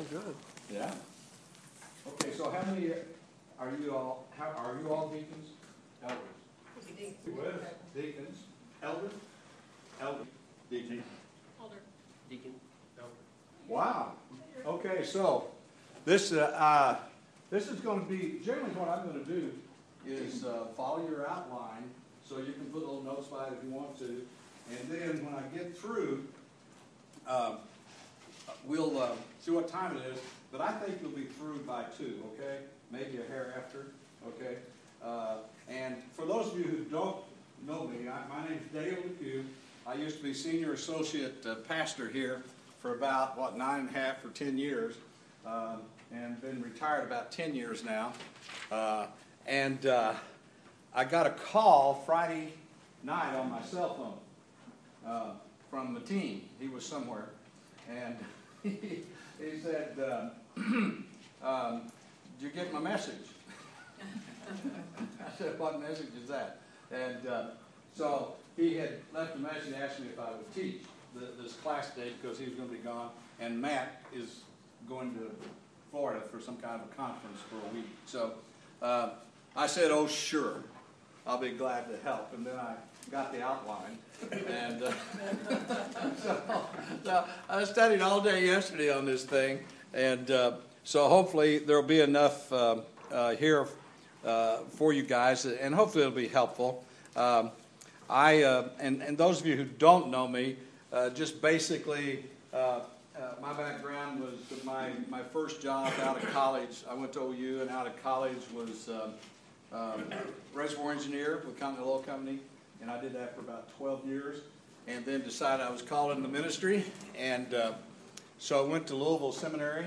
Oh, good. Yeah. Okay, so how many are you all, how, are you all deacons? Elders? Deacons, elders? Elder, deacon. Deacon. Wow. Okay, so this, uh, uh, this is gonna be, generally what I'm gonna do is, uh, follow your outline, so you can put little notes by it if you want to. And then when I get through, um, we'll, uh, see what time it is, but I think we'll be through by two, okay? Maybe a hair after, okay? Uh, and for those of you who don't know me, I, my name's Dale McHugh. I used to be senior associate uh, pastor here for about, what, nine and a half or ten years, um, and been retired about ten years now. Uh, and uh, I got a call Friday night on my cell phone uh, from Tim. He was somewhere, and he, said, uh, um, "Did you get my message?" I said, "What message is that?" And uh, so he had left a message asking me if I would teach the, this class day because he was going to be gone, and Matt is going to Florida for some kind of a conference for a week. So uh, I said, "Oh, sure, I'll be glad to help." And then I got the outline, and uh, so, so I studied all day yesterday on this thing, and uh, so hopefully there'll be enough um, uh, here uh, for you guys, and hopefully it'll be helpful. Um, I uh, and and those of you who don't know me, uh, just basically. My background was my, my first job out of college. I went to OU and out of college was um, reservoir engineer with Continental Oil Company, and I did that for about 12 years. And then decided I was called in the ministry, and uh, so I went to Louisville Seminary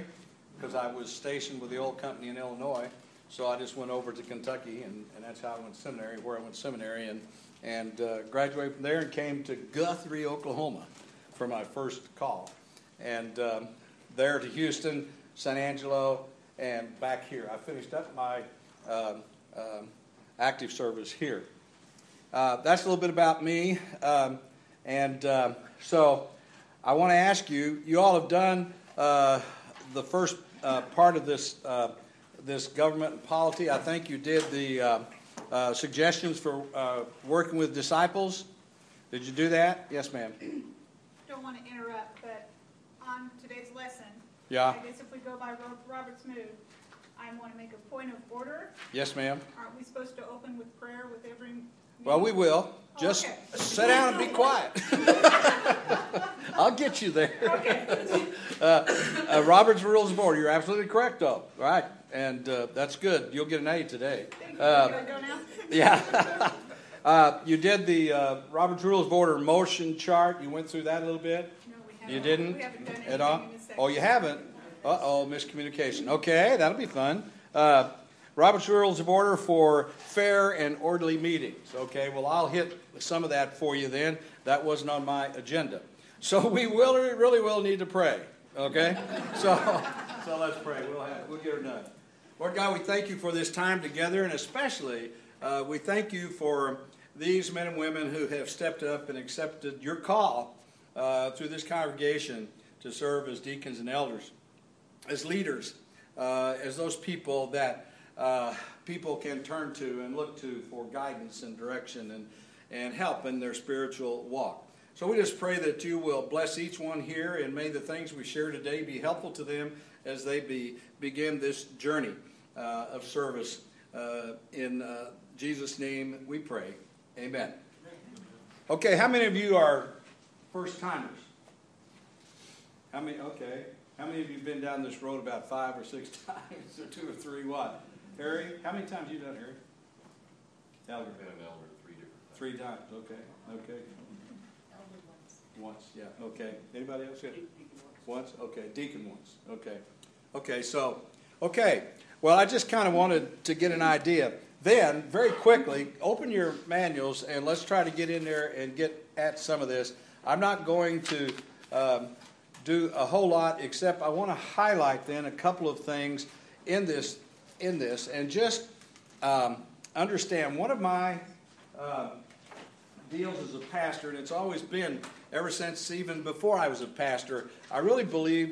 because I was stationed with the oil company in Illinois. So I just went over to Kentucky, and, and that's how I went seminary, where I went seminary, and and uh, graduated from there and came to Guthrie, Oklahoma, for my first call, and um, there to Houston, San Angelo, and back here. I finished up my um, active service here. Uh, that's a little bit about me. Um, and uh, so I want to ask you you all have done uh, the first uh, part of this, uh, this government and polity. I think you did the uh, uh, suggestions for uh, working with disciples. Did you do that? Yes, ma'am. Don't want to interrupt, but on today's lesson, Yeah. I guess if we go by Robert's move, I want to make a point of order. Yes, ma'am. Aren't we supposed to open with prayer with every? Well, we will. Just Okay. sit down and be quiet. I'll get you there. Okay. Uh, uh, Robert's Rules of Order. You're absolutely correct, though. Right, and uh, that's good. You'll get an A today. Thank you. Uh, Can I go now? Yeah. uh, you did the uh, Robert's Rules of Order motion chart. You went through that a little bit. No, we haven't. You didn't We haven't done at all. in. Oh, you haven't. Uh oh, miscommunication. Okay, that'll be fun. Uh, Robert's Rules of Order for fair and orderly meetings. Okay, well, I'll hit some of that for you then. That wasn't on my agenda. So we will really will need to pray. Okay, so so let's pray. We'll have we'll get her done. Lord God, we thank you for this time together, and especially uh, we thank you for these men and women who have stepped up and accepted your call uh, through this congregation to serve as deacons and elders, as leaders, uh, as those people that uh, people can turn to and look to for guidance and direction and, and help in their spiritual walk. So we just pray that you will bless each one here and may the things we share today be helpful to them as they be, begin this journey uh, of service. Uh, in uh, Jesus' name we pray. Amen. Okay, how many of you are first timers? How many? Okay. How many of you have been down this road about five or six times, or two or three? What? Harry? How many times have you done, Harry? Elder. Been an elder three different times. Three times. Okay. Okay. Elder Once. Once, Yeah. Okay. Anybody else? Yeah. Once. Okay. Deacon once. Okay. Okay. So. Okay. Well, I just kind of wanted to get an idea. Then, very quickly, open your manuals and let's try to get in there and get at some of this. I'm not going to um, do a whole lot except I want to highlight then a couple of things in this in this and just um, understand one of my uh, deals as a pastor, and it's always been ever since even before I was a pastor. I really believe